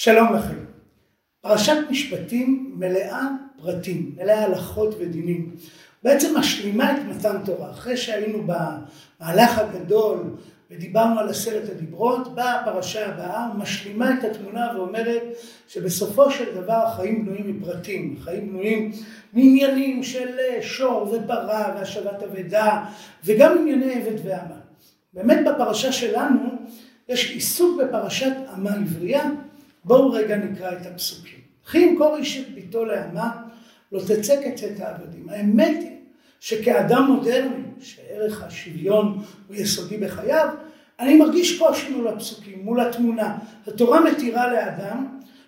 שלום לכם. פרשת משפטים מלאה פרטים, מלאה הלכות ודינים. בעצם משלימה את מתן תורה. אחרי שהיינו במהלך הגדול ודיברנו על עשרת הדיברות, באה הפרשה הבאה ומשלימה את התמונה ואומרת שבסופו של דבר החיים בנויים מפרטים, החיים בנויים מעניינים של שור ופרה והשבת אבדה וגם ענייני עבד ועמה. באמת בפרשה שלנו יש עיסוק בפרשת עמה עברייה בואו רגע נקרא את הפסוקים. וכי ימכור איש את ביתו לעמה, לא תצא כצאת העבדים. האמת היא שכאדם מודרני, שערך השוויון הוא יסודי בחייו, אני מרגיש קושי מול הפסוקים, מול התמונה. התורה מתירה לאדם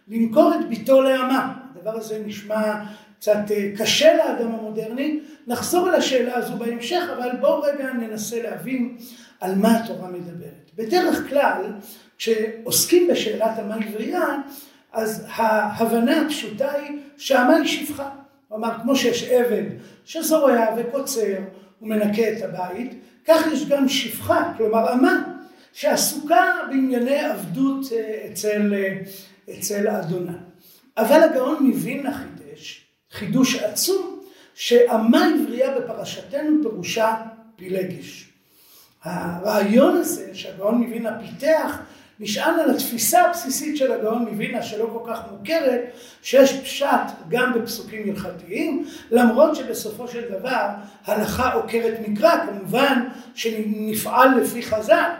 למכור את ביתו לעמה. הדבר הזה נשמע קצת אה, קשה לאדם המודרני. נחזור השאלה הזו בהמשך, אבל בואו רגע ננסה להבין על מה התורה מדברת. בדרך כלל, כשעוסקים בשאלת המה עברייה, אז ההבנה הפשוטה היא היא שפחה. כלומר, כמו שיש עבד שזורע וקוצר ומנקה את הבית, כך יש גם שפחה, כלומר אמה, שעסוקה בענייני עבדות אה, אצל, אה, אצל האדונה. אבל הגאון מווילנה חידש, חידוש עצום, שאמה עברייה בפרשתנו פירושה פילגש. הרעיון הזה שהגאון מווילנה פיתח נשען על התפיסה הבסיסית של הגאון מווילנה שלא כל כך מוכרת, שיש פשט גם בפסוקים הלכתיים, למרות שבסופו של דבר הלכה עוקרת מקרא, כמובן שנפעל לפי חז"ל,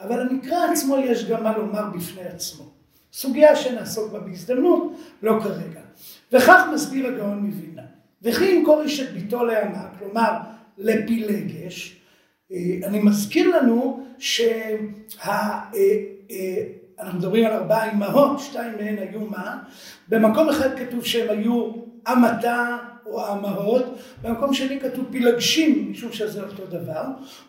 אבל המקרא עצמו יש גם מה לומר בפני עצמו. סוגיה שנעסוק בה בהזדמנות, לא כרגע. וכך מסביר הגאון מווילנה. וכי ימכור איש את ביתו לעמה, כלומר לפילגש, אה, אני מזכיר לנו שה... אה, אנחנו מדברים על ארבעה אמהות, שתיים מהן היו מה? במקום אחד כתוב שהם היו אמתה או אמהות, במקום שני כתוב פילגשים, משום שזה אותו דבר.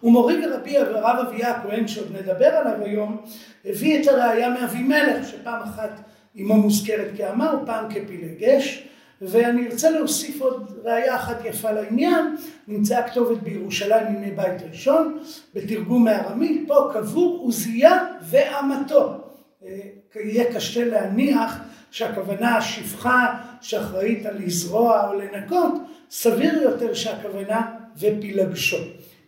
ומורי ורבי הרב אביה הכהן, שעוד נדבר עליו היום, הביא את הראייה מאבימלך, שפעם אחת אמו מוזכרת כאמה ופעם כפילגש. ואני ארצה להוסיף עוד ראייה אחת יפה לעניין, נמצאה הכתובת בירושלים ימי בית ראשון, בתרגום מארמית, פה קבור עוזיה ואמתו. אה, יהיה קשה להניח שהכוונה השפחה שאחראית על לזרוע או לנקות, סביר יותר שהכוונה ופילגשו.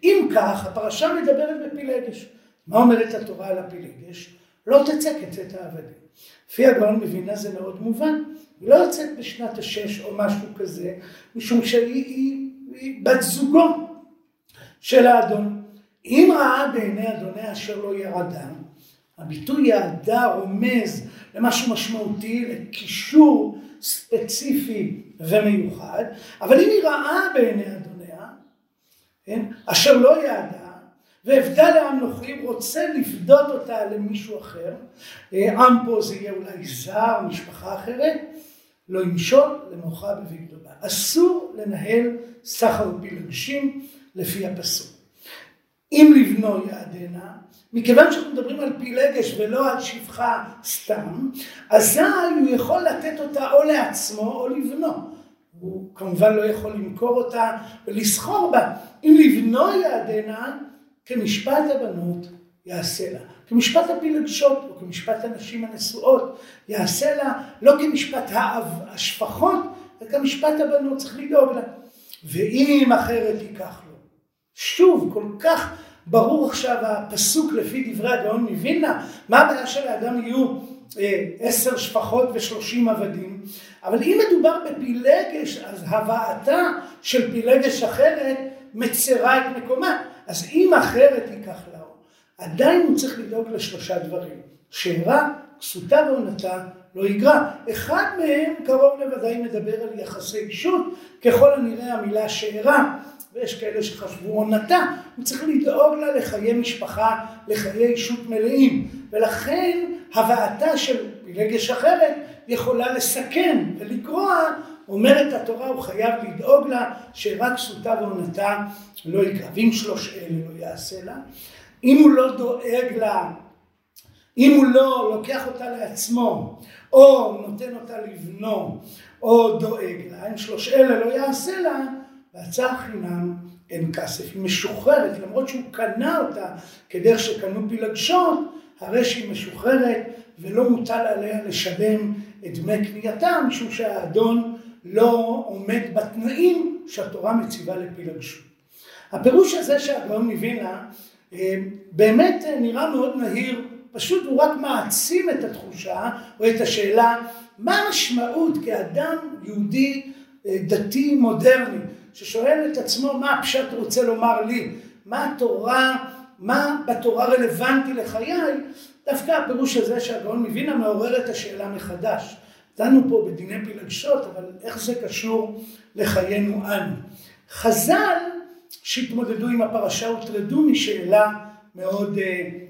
אם כך, הפרשה מדברת בפילגש. מה אומרת התורה על הפילגש? לא תצא כצאת העבדים. לפי הגאון מבינה זה מאוד מובן. היא לא יוצאת בשנת השש או משהו כזה, משום שהיא היא, היא בת זוגו של האדון. אם ראה בעיני אדוני אשר לא ירדה, הביטוי ירדה רומז למשהו משמעותי, לקישור ספציפי ומיוחד, אבל אם היא ראה בעיני אדוניה, כן, אשר לא יעדה, ואבדה לעם נוכרים, רוצה לפדות אותה למישהו אחר, אה, עם פה זה יהיה אולי זר, משפחה אחרת, לא ימשול למוחה בבגדו בה. אסור לנהל סחר פילגשים לפי הפסוק. אם לבנו יעדנה, מכיוון שאנחנו מדברים על פילגש ולא על שפחה סתם, אזי הוא יכול לתת אותה או לעצמו או לבנו. הוא כמובן לא יכול למכור אותה ולסחור בה. אם לבנו יעדנה, כמשפט הבנות יעשה לה. כמשפט הפילגשות או כמשפט הנשים הנשואות יעשה לה לא כמשפט האב, השפחות, אלא כמשפט הבנות, צריך לדאוג לה. ואם אחרת ייקח לו. שוב, כל כך ברור עכשיו הפסוק לפי דברי הגאון מווילנה, מה הבעיה שלאדם יהיו אה, עשר שפחות ושלושים עבדים, אבל אם מדובר בפילגש, אז הבאתה של פילגש אחרת מצרה את מקומה. אז אם אחרת ייקח לה עדיין הוא צריך לדאוג לשלושה דברים. שארה, כסותה ועונתה לא יגרע. אחד מהם קרוב לוודאי מדבר על יחסי אישות, ככל הנראה המילה שארה, ויש כאלה שחשבו עונתה, הוא צריך לדאוג לה לחיי משפחה, לחיי אישות מלאים, ולכן הבאתה של פילגש אחרת יכולה לסכן ולקרוע, אומרת התורה, הוא חייב לדאוג לה שרק כסותה ועונתה לא יקרא, ואם שלוש אלה לא יעשה לה. אם הוא לא דואג לה, אם הוא לא לוקח אותה לעצמו, או נותן אותה לבנו, או דואג לה, אם שלוש אלה לא יעשה לה, בהצעה חינם אין כסף. היא משוחררת, למרות שהוא קנה אותה כדרך שקנו פילגשות, הרי שהיא משוחררת ולא מוטל עליה לשלם את דמי קנייתה, משום שהאדון לא עומד בתנאים שהתורה מציבה לפילגשות. הפירוש הזה שהגאון מווינה אה, באמת נראה מאוד נהיר, פשוט הוא רק מעצים את התחושה או את השאלה מה המשמעות כאדם יהודי אה, דתי מודרני ששואל את עצמו מה הפשט רוצה לומר לי, מה התורה, מה בתורה רלוונטי לחיי, דווקא הפירוש הזה שהגאון מווינה מעורר את השאלה מחדש. דנו פה בדיני פילגשות, אבל איך זה קשור לחיינו אנו? חז"ל שהתמודדו עם הפרשה הוטרדו משאלה מאוד uh,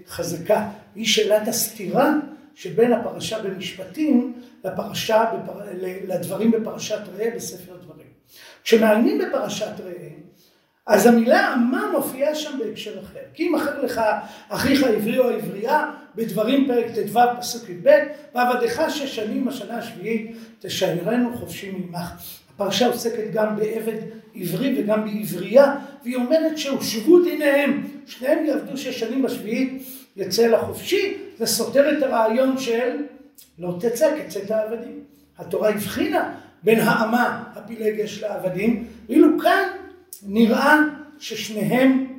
חזקה, היא שאלת הסתירה שבין הפרשה במשפטים לפרשה, בפר... לדברים בפרשת ראה בספר דברים. כשמעיינים בפרשת ראה, אז המילה אמה מופיעה שם בהקשר אחר. כי אם אחר לך אחיך העברי או העברייה, בדברים פרק ט"ו פסוק י"ב, ועבדך שש שנים בשנה השביעית תשיירנו חופשי ממך. הפרשה עוסקת גם בעבד עברי וגם בעברייה, והיא אומרת שהושבו דיניהם, שניהם יעבדו שש שנים בשביעית, יצא לחופשי, זה סותר את הרעיון של לא תצא כצאת העבדים. התורה הבחינה בין האמה הפילגש לעבדים, ואילו כאן נראה ששניהם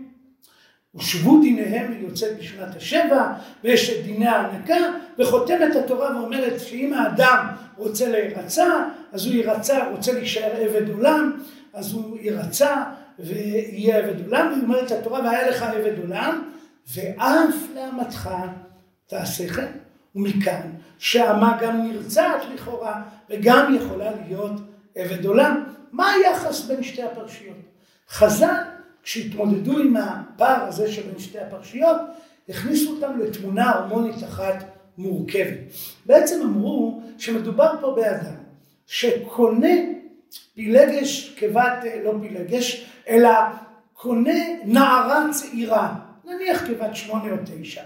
הושבו דיניהם ויוצאת בשנת השבע, ויש את דיני ההנקה, וחותמת התורה ואומרת שאם האדם רוצה להירצע, אז הוא יירצע, רוצה להישאר עבד עולם, אז הוא יירצע ויהיה עבד עולם, והיא אומרת התורה, והיה לך עבד עולם, ואף לאמתך תעשה כן. ומכאן שאמה גם נרצעת לכאורה, וגם יכולה להיות עבד עולם. מה היחס בין שתי הפרשיות? חז"ל, כשהתמודדו עם הפער הזה שבין שתי הפרשיות, הכניסו אותם לתמונה הרמונית אחת מורכבת. בעצם אמרו שמדובר פה באדם שקונה פילגש כבת, לא פילגש, אלא קונה נערה צעירה, נניח כבת שמונה או תשע.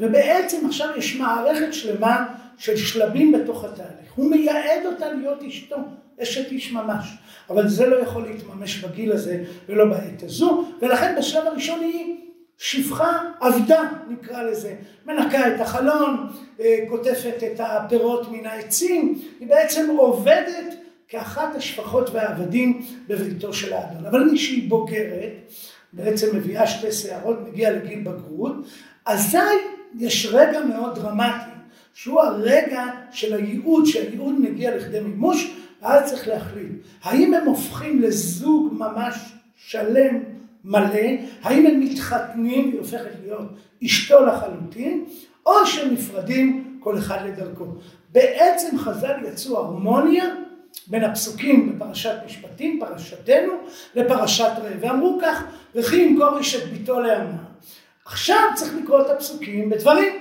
ובעצם עכשיו יש מערכת שלמה של שלבים בתוך התהליך. הוא מייעד אותה להיות אשתו, אשת איש ממש. אבל זה לא יכול להתממש בגיל הזה ולא בעת הזו, ולכן בשלב הראשון היא שפחה עבדה נקרא לזה, מנקה את החלון, אה, קוטפת את הפירות מן העצים, היא בעצם עובדת כאחת השפחות והעבדים בביתו של האדון. אבל מי שהיא בוגרת, בעצם מביאה שתי שערות, מגיעה לגיל בגרות, אזי יש רגע מאוד דרמטי, שהוא הרגע של הייעוד, שהייעוד מגיע לכדי מימוש, ואז צריך להחליט, האם הם הופכים לזוג ממש שלם, מלא, האם הם מתחתנים והיא הופכת להיות אשתו לחלוטין, או שהם נפרדים כל אחד לדרכו. בעצם חז"ל יצאו הרמוניה בין הפסוקים בפרשת משפטים, פרשתנו, לפרשת ראה, ואמרו כך, וכי ימכור איש את ביתו לאמה. עכשיו צריך לקרוא את הפסוקים בדברים.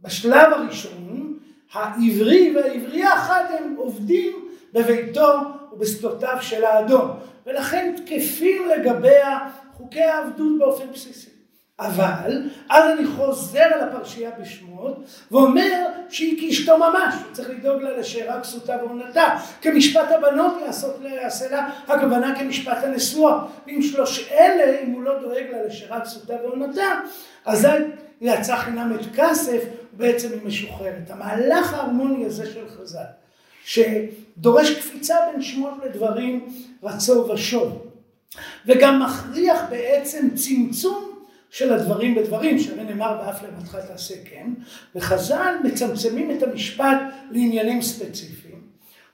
בשלב הראשון, העברי והעברייה אחת הם עובדים בביתו ובשדותיו של האדון, ולכן תקפים לגביה חוקי העבדות באופן בסיסי. אבל אז אני חוזר על הפרשייה בשמות ואומר שהיא כאשתו ממש, צריך לדאוג לה לשארה כסותה ועונתה, כמשפט הבנות יעשות, יעשה לה הכוונה כמשפט הנשואה, ואם שלוש אלה, אם הוא לא דואג לה לשארה כסותה ועונתה, אזי יצא חינם את כסף, ובעצם היא משוחררת. המהלך ההרמוני הזה של חז"ל, שדורש קפיצה בין שמות לדברים רצו ושוב, וגם מכריח בעצם צמצום של הדברים בדברים, שהרי נאמר ואף למתך תעשה כן, וחז"ל מצמצמים את המשפט לעניינים ספציפיים.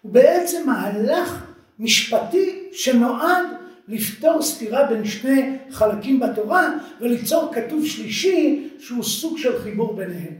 הוא בעצם מהלך משפטי שנועד לפתור סתירה בין שני חלקים בתורה וליצור כתוב שלישי שהוא סוג של חיבור ביניהם.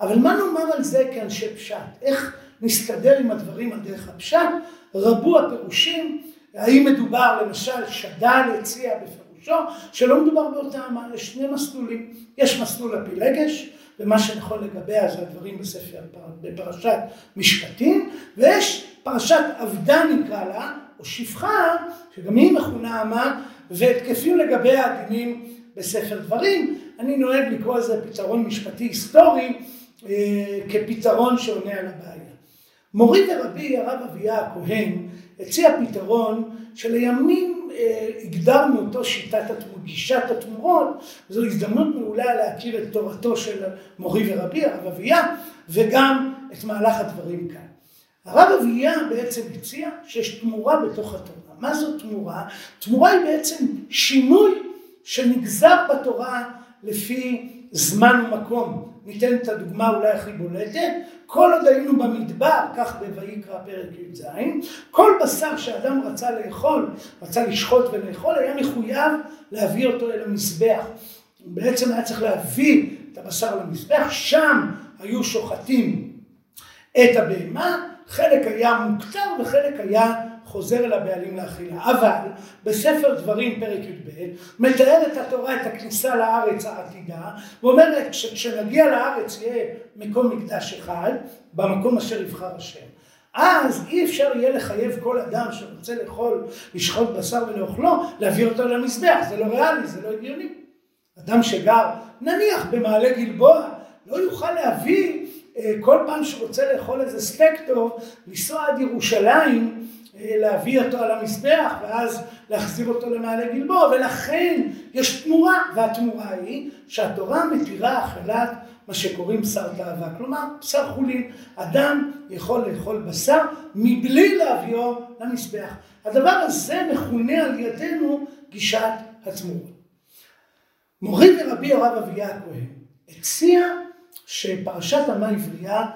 אבל מה נאמר על זה כאנשי פשט? איך נסתדר עם הדברים על דרך הפשט? רבו הפירושים, האם מדובר למשל שד"ל הציע בפרק פירושו שלא מדובר באותה אמה, יש שני מסלולים. יש מסלול הפילגש, ומה שנכון לגביה זה הדברים בספר, בפרשת משפטים, ויש פרשת עבדה נקרא לה, או שפחה, שגם היא מכונה אמה, והתקפים לגביה הדינים בספר דברים. אני נוהג לקרוא לזה פתרון משפטי היסטורי, אה, כפתרון שעונה על הבעיה. מורי ורבי הרב אביה הכהן הציע פתרון שלימים אה, הגדרנו אותו שיטת גישת התמורות, זו הזדמנות מעולה להכיר את תורתו של מורי ורבי הרב אביה, וגם את מהלך הדברים כאן. הרב אביה בעצם הציע שיש תמורה בתוך התורה. מה זו תמורה? תמורה היא בעצם שינוי שנגזר בתורה לפי זמן ומקום. ניתן את הדוגמה אולי הכי בולטת. כל עוד היינו במדבר, כך בויקרא פרק י"ז, כל בשר שאדם רצה לאכול, רצה לשחוט ולאכול, היה מחויב להביא אותו אל המזבח. בעצם היה צריך להביא את הבשר למזבח, שם היו שוחטים את הבהמה, חלק היה מוקטר וחלק היה חוזר אל הבעלים לאכילה. אבל בספר דברים פרק י"ב מתארת התורה את הכניסה לארץ העתידה ואומרת שכשנגיע לארץ יהיה מקום מקדש אחד במקום אשר יבחר השם. אז אי אפשר יהיה לחייב כל אדם שרוצה לאכול, לשחוט בשר ולאוכלו, להביא אותו למזבח, זה לא ריאלי, זה לא הגיוני. אדם שגר נניח במעלה גלבוע לא יוכל להביא אה, כל פעם שרוצה לאכול איזה סטייק טוב, לנסוע עד ירושלים, להביא אותו על המזבח ואז להחזיר אותו למעלה גלבוע, ולכן יש תמורה, והתמורה היא שהתורה מתירה אכלת מה שקוראים בשר תאווה, כלומר בשר חולין. אדם יכול לאכול בשר מבלי להביאו למזבח. הדבר הזה מכונה על ידינו גישת התמורות. מורי ורבי הרב אביה הכהן הציע שפרשת המה עברייה,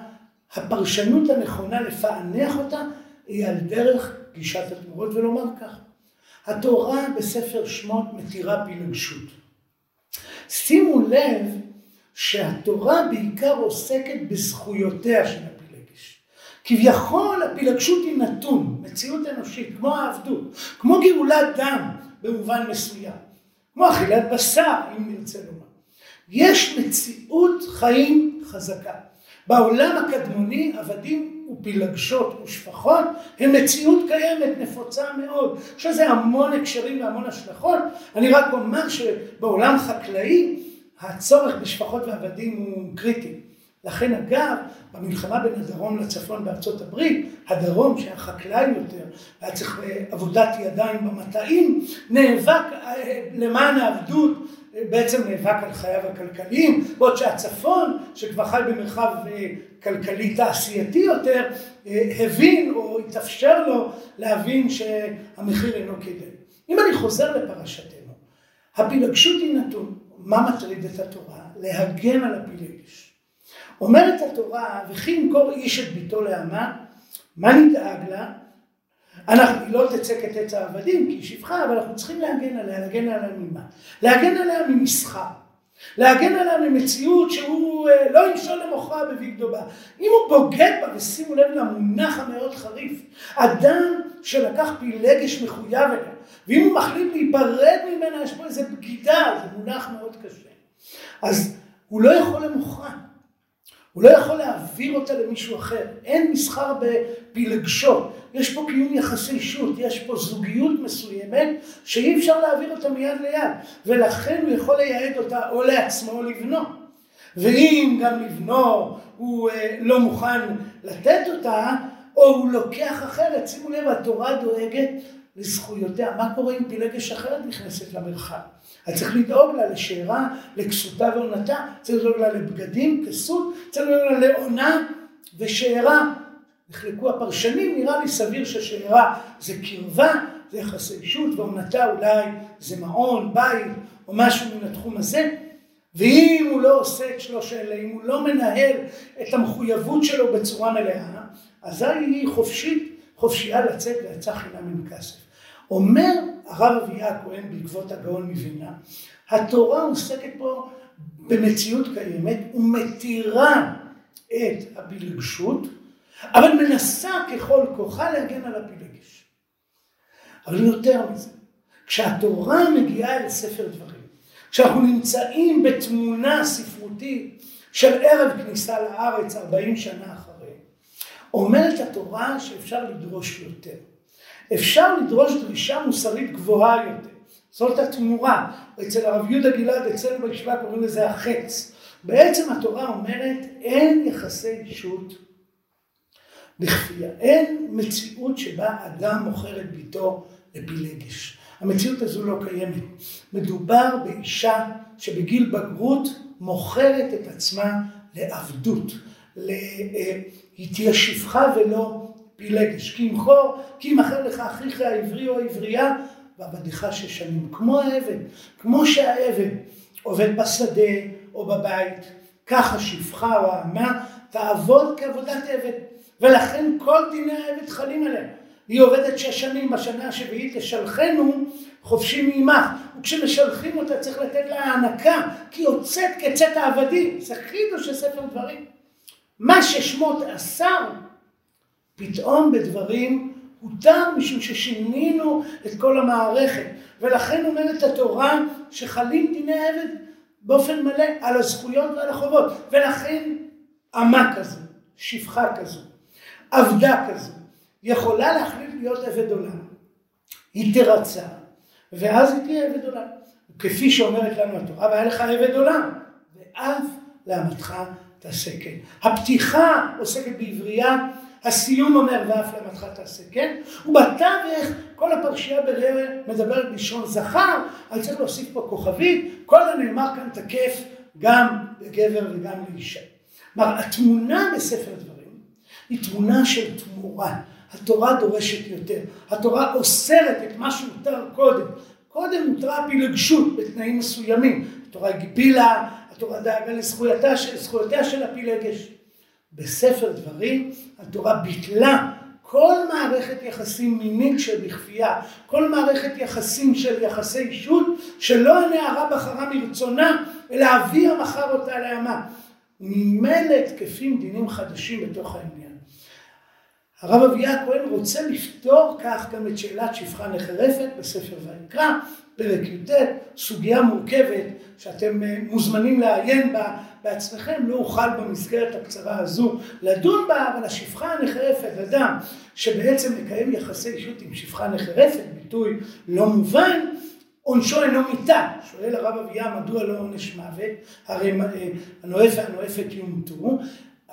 הפרשנות הנכונה לפענח אותה היא על דרך גישת התמורות ולומר כך. התורה בספר שמות מתירה פילגשות. שימו לב שהתורה בעיקר עוסקת בזכויותיה של הפילגש. כביכול הפילגשות היא נתון, מציאות אנושית, כמו העבדות, כמו גאולת דם במובן מסוים, כמו אכילת בשר, אם נרצה לומר. יש מציאות חיים חזקה. בעולם הקדמוני עבדים ופילגשות ושפחות הם מציאות קיימת, נפוצה מאוד. יש לזה המון הקשרים והמון השלכות. אני רק אומר שבעולם חקלאי הצורך בשפחות ועבדים הוא קריטי. לכן אגב, במלחמה בין הדרום לצפון בארצות הברית, הדרום שהיה חקלאי יותר, היה צריך עבודת ידיים במטעים, נאבק אה, למען העבדות בעצם נאבק על חייו הכלכליים, בעוד שהצפון, שכבר חי במרחב אה, כלכלי תעשייתי יותר, אה, הבין או התאפשר לו להבין שהמחיר אינו כדאי. אם אני חוזר לפרשתנו, הפילגשות היא נתון. מה מטריד את התורה? להגן על הפילגש. אומרת התורה, וכי ימכור איש את ביתו לאמה, מה נדאג לה? אנחנו, היא לא תצא כתץ העבדים, כי היא שפחה, אבל אנחנו צריכים להגן עליה, להגן עליה ממה? להגן עליה ממסחר. להגן עליה ממציאות שהוא אה, לא ימשול למוכרה בבגדו בה. אם הוא בוגד בה, ושימו לב למונח המאוד חריף, אדם שלקח פילגש מחויב אליה, ואם הוא מחליט להיפרד ממנה, יש פה איזה בגידה, זה מונח מאוד קשה. אז הוא לא יכול למוכרה. הוא לא יכול להעביר אותה למישהו אחר. אין מסחר בפילגשות. יש פה קיום יחסי אישות, יש פה זוגיות מסוימת שאי אפשר להעביר אותה מיד ליד. ולכן הוא יכול לייעד אותה או לעצמו או לבנו. ואם גם לבנו הוא אה, לא מוכן לתת אותה, או הוא לוקח אחרת, שימו לב, התורה דואגת לזכויותיה. מה קורה אם פילגש אחרת נכנסת למרחב? אז צריך לדאוג לה לשארה, לכסותה ועונתה, צריך לדאוג לה לבגדים, כסות, צריך לדאוג לה לעונה ושארה. נחלקו הפרשנים, נראה לי סביר ששארה זה קרבה, זה יחסי אישות, ועונתה אולי זה מעון, בית, או משהו מן התחום הזה. ואם הוא לא עושה את שלוש אלה, אם הוא לא מנהל את המחויבות שלו בצורה מלאה, אזי היא חופשית, חופשייה לצאת ויצא חינם מן כסף. אומר הרב אביה הכהן בעקבות הגאון מבינה, התורה עוסקת פה במציאות קיימת ומתירה את הפילגשות, אבל מנסה ככל כוחה להגן על הפילגש. אבל יותר מזה, כשהתורה מגיעה אל ספר דברים, כשאנחנו נמצאים בתמונה ספרותית של ערב כניסה לארץ 40 שנה אחרי, אומרת התורה שאפשר לדרוש יותר. אפשר לדרוש דרישה מוסרית גבוהה יותר. זאת התמורה. אצל הרב יהודה גלעד, אצלנו בישיבה קוראים לזה החץ. בעצם התורה אומרת, אין יחסי אישות בכפייה. אין מציאות שבה אדם מוכר את ביתו לפילגש. המציאות הזו לא קיימת. מדובר באישה שבגיל בגרות מוכרת את עצמה לעבדות. היא תהיה שפחה ולא פילגש. כי ימכור, כי ימכר לך אחיך העברי או העברייה, ועבדך שש שנים. כמו העבד, כמו שהעבד עובד בשדה או בבית, ככה שפחה או האמה תעבוד כעבודת עבד. ולכן כל דיני העבד חלים עליה. היא עובדת שש שנים, בשנה השביעית לשלחנו חופשי מעמך. וכשמשלחים אותה צריך לתת לה הענקה, כי יוצאת כצאת העבדים. זה חידוש של ספר דברים. מה ששמות אסר, פתאום בדברים הותר משום ששינינו את כל המערכת. ולכן אומרת התורה שחלים דיני עבד באופן מלא על הזכויות ועל החובות. ולכן אמה כזו, שפחה כזו, עבדה כזו, יכולה להחליט להיות עבד עולם. היא תרצה, ואז היא תהיה עבד עולם. כפי שאומרת לנו התורה, והיה לך עבד עולם, ואף לאמתך תעשה כן. הפתיחה עוסקת בעברייה, הסיום אומר ואף לאמתך תעשה כן, ובתווך כל הפרשייה בראה מדברת בלשון זכר, אבל צריך להוסיף פה כוכבית, כל הנאמר כאן תקף גם לגבר וגם לאישה. כלומר, התמונה בספר דברים היא תמונה של תמורה. התורה דורשת יותר. התורה אוסרת את מה שהותר קודם. קודם הותרה פילגשות בתנאים מסוימים. התורה הגבילה, התורה דאגה לזכויותיה של הפילגש. בספר דברים התורה ביטלה כל מערכת יחסים מינית של בכפייה, כל מערכת יחסים של יחסי אישות, שלא הנערה בחרה מרצונה, אלא אביה מכר אותה לאמה. ממילא תקפים דינים חדשים בתוך העניין. הרב אביה הכהן רוצה לפתור כך גם את שאלת שפחה נחרפת בספר ויקרא, פרק י"ט, סוגיה מורכבת שאתם אה, מוזמנים לעיין בה בעצמכם, לא אוכל במסגרת הקצרה הזו לדון בה, אבל השפחה הנחרפת, אדם שבעצם מקיים יחסי אישות עם שפחה נחרפת, ביטוי לא מובן, עונשו אינו מיתה. שואל הרב אביה מדוע לא עונש מוות, הרי אה, הנואף והנואפת יומתו,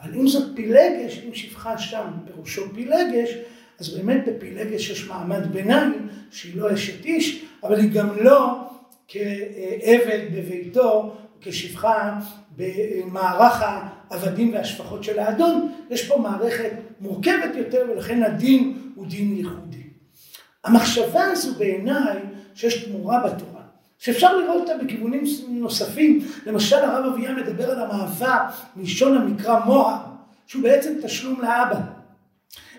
אבל אם זאת פילגש, אם שפחה שם בראשו פילגש, אז באמת בפילגש יש מעמד ביניים שהיא לא אשת איש, אבל היא גם לא כעבד בביתו, כשפחה במערך העבדים והשפחות של האדון, יש פה מערכת מורכבת יותר ולכן הדין הוא דין ייחודי. המחשבה הזו בעיניי שיש תמורה בתורה, שאפשר לראות אותה בכיוונים נוספים, למשל הרב אביה מדבר על המעבר מלשון המקרא מוהר, שהוא בעצם תשלום לאבא,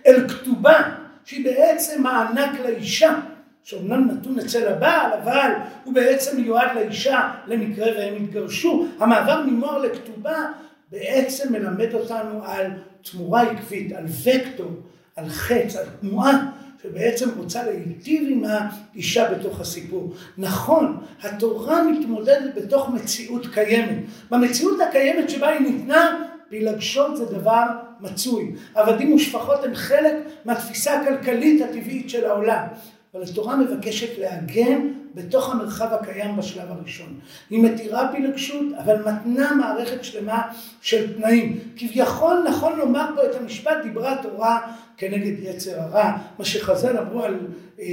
אל כתובה, שהיא בעצם מענק לאישה, שאומנם נתון אצל הבעל, אבל הוא בעצם מיועד לאישה למקרה והם התגרשו. המעבר ממוהר לכתובה בעצם מלמד אותנו על תמורה עקבית, על וקטור, על חץ, על תנועה שבעצם רוצה להיטיב עם האישה בתוך הסיפור. נכון, התורה מתמודדת בתוך מציאות קיימת. במציאות הקיימת שבה היא ניתנה, פילגשות זה דבר מצוי. עבדים ושפחות הם חלק מהתפיסה הכלכלית הטבעית של העולם. אבל התורה מבקשת לעגן בתוך המרחב הקיים בשלב הראשון. היא מתירה פילגשות, אבל מתנה מערכת שלמה של תנאים. כביכול נכון לומר פה את המשפט, דיברה התורה כנגד יצר הרע. מה שחז"ל אמרו על אה,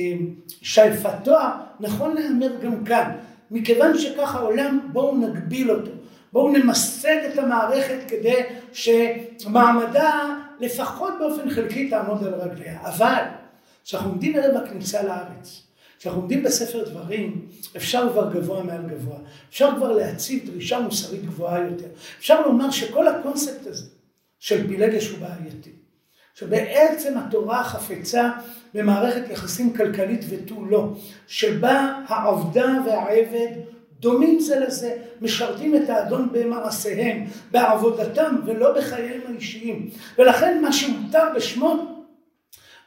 שייפתו, נכון להיאמר גם כאן. מכיוון שכך העולם, בואו נגביל אותו. בואו נמסד את המערכת כדי שמעמדה לפחות באופן חלקי תעמוד על רגליה. אבל כשאנחנו עומדים ערב הכניסה לארץ, כשאנחנו עומדים בספר דברים, אפשר כבר גבוה מעל גבוה. אפשר כבר להציב דרישה מוסרית גבוהה יותר. אפשר לומר שכל הקונספט הזה של פילגש הוא בעייתי. שבעצם התורה חפצה במערכת יחסים כלכלית ותו לא, שבה העבדה והעבד דומים זה לזה, משרתים את האדון במעשיהם, בעבודתם ולא בחייהם האישיים. ולכן מה שמותר בשמות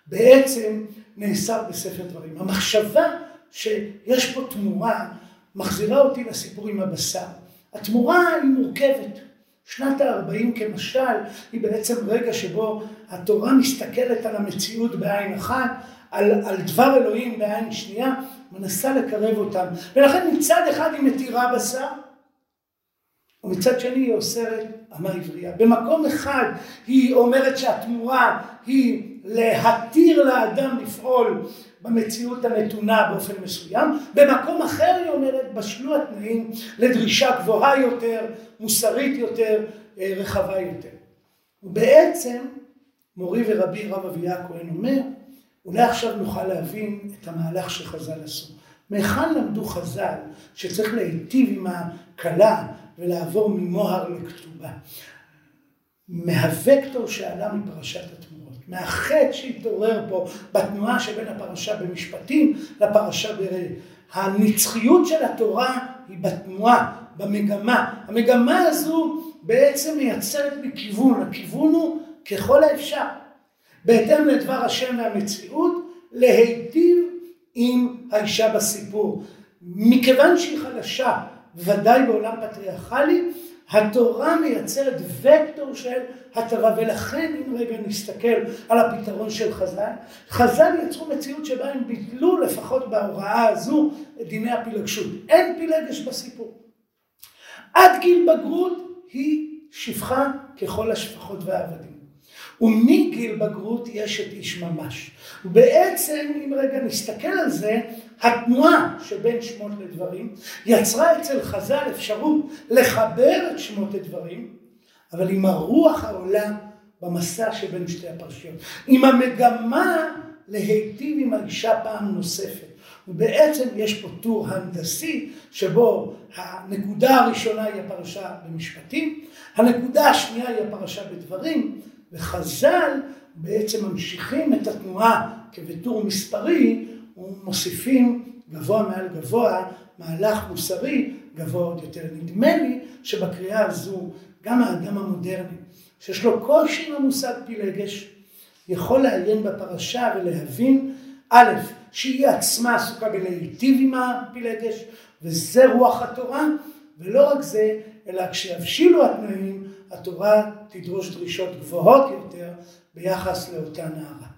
בעצם נאסר בספר דברים. המחשבה שיש פה תמורה מחזירה אותי לסיפור עם הבשר. התמורה היא מורכבת. שנת ה-40 כמשל היא בעצם רגע שבו התורה מסתכלת על המציאות בעין אחת, על, על דבר אלוהים בעין שנייה, מנסה לקרב אותם. ולכן מצד אחד היא מתירה בשר, ומצד שני היא אוסרת אמה עברייה. במקום אחד היא אומרת שהתמורה היא להתיר לאדם לפעול במציאות הנתונה באופן מסוים. במקום אחר היא אומרת בשלו התנאים לדרישה גבוהה יותר, מוסרית יותר, אה, רחבה יותר. ובעצם מורי ורבי רב אביה הכהן אומר, אולי עכשיו נוכל להבין את המהלך שחז"ל עשו. מהיכן למדו חז"ל שצריך להיטיב עם הכלה ולעבור ממוהר לכתובה? מהווקטור שעלה מפרשת התמורות, מהחטא שהתעורר פה בתנועה שבין הפרשה במשפטים לפרשה ברא. הנצחיות של התורה היא בתנועה, במגמה. המגמה הזו בעצם מייצרת בכיוון, הכיוון הוא ככל האפשר, בהתאם לדבר השם והמציאות, להיטיב עם האישה בסיפור. מכיוון שהיא חלשה, ודאי בעולם פטריארכלי, התורה מייצרת וקטור של הטבה, ולכן אם רגע נסתכל על הפתרון של חז"ל, חז"ל יצרו מציאות שבה הם ביטלו לפחות בהוראה הזו את דיני הפילגשות. אין פילגש בסיפור. עד גיל בגרות היא שפחה ככל השפחות והעבדים. ומגיל בגרות יש את איש ממש. ובעצם, אם רגע נסתכל על זה, התנועה שבין שמות לדברים יצרה אצל חז"ל אפשרות לחבר את שמות לדברים, אבל עם הרוח העולה במסע שבין שתי הפרשיות. עם המגמה להיטיב עם האישה פעם נוספת. ובעצם יש פה טור הנדסי שבו הנקודה הראשונה היא הפרשה במשפטים, הנקודה השנייה היא הפרשה בדברים, וחז"ל בעצם ממשיכים את התנועה כבטור מספרי ומוסיפים גבוה מעל גבוה מהלך מוסרי גבוה עוד יותר. נדמה לי שבקריאה הזו גם האדם המודרני שיש לו קושי עם המושג פילגש יכול לעיין בפרשה ולהבין א', שהיא עצמה עסוקה בלהיטיב עם הפילגש וזה רוח התורה ולא רק זה אלא כשיבשילו התנאים התורה תדרוש דרישות גבוהות יותר ביחס לאותה נערה.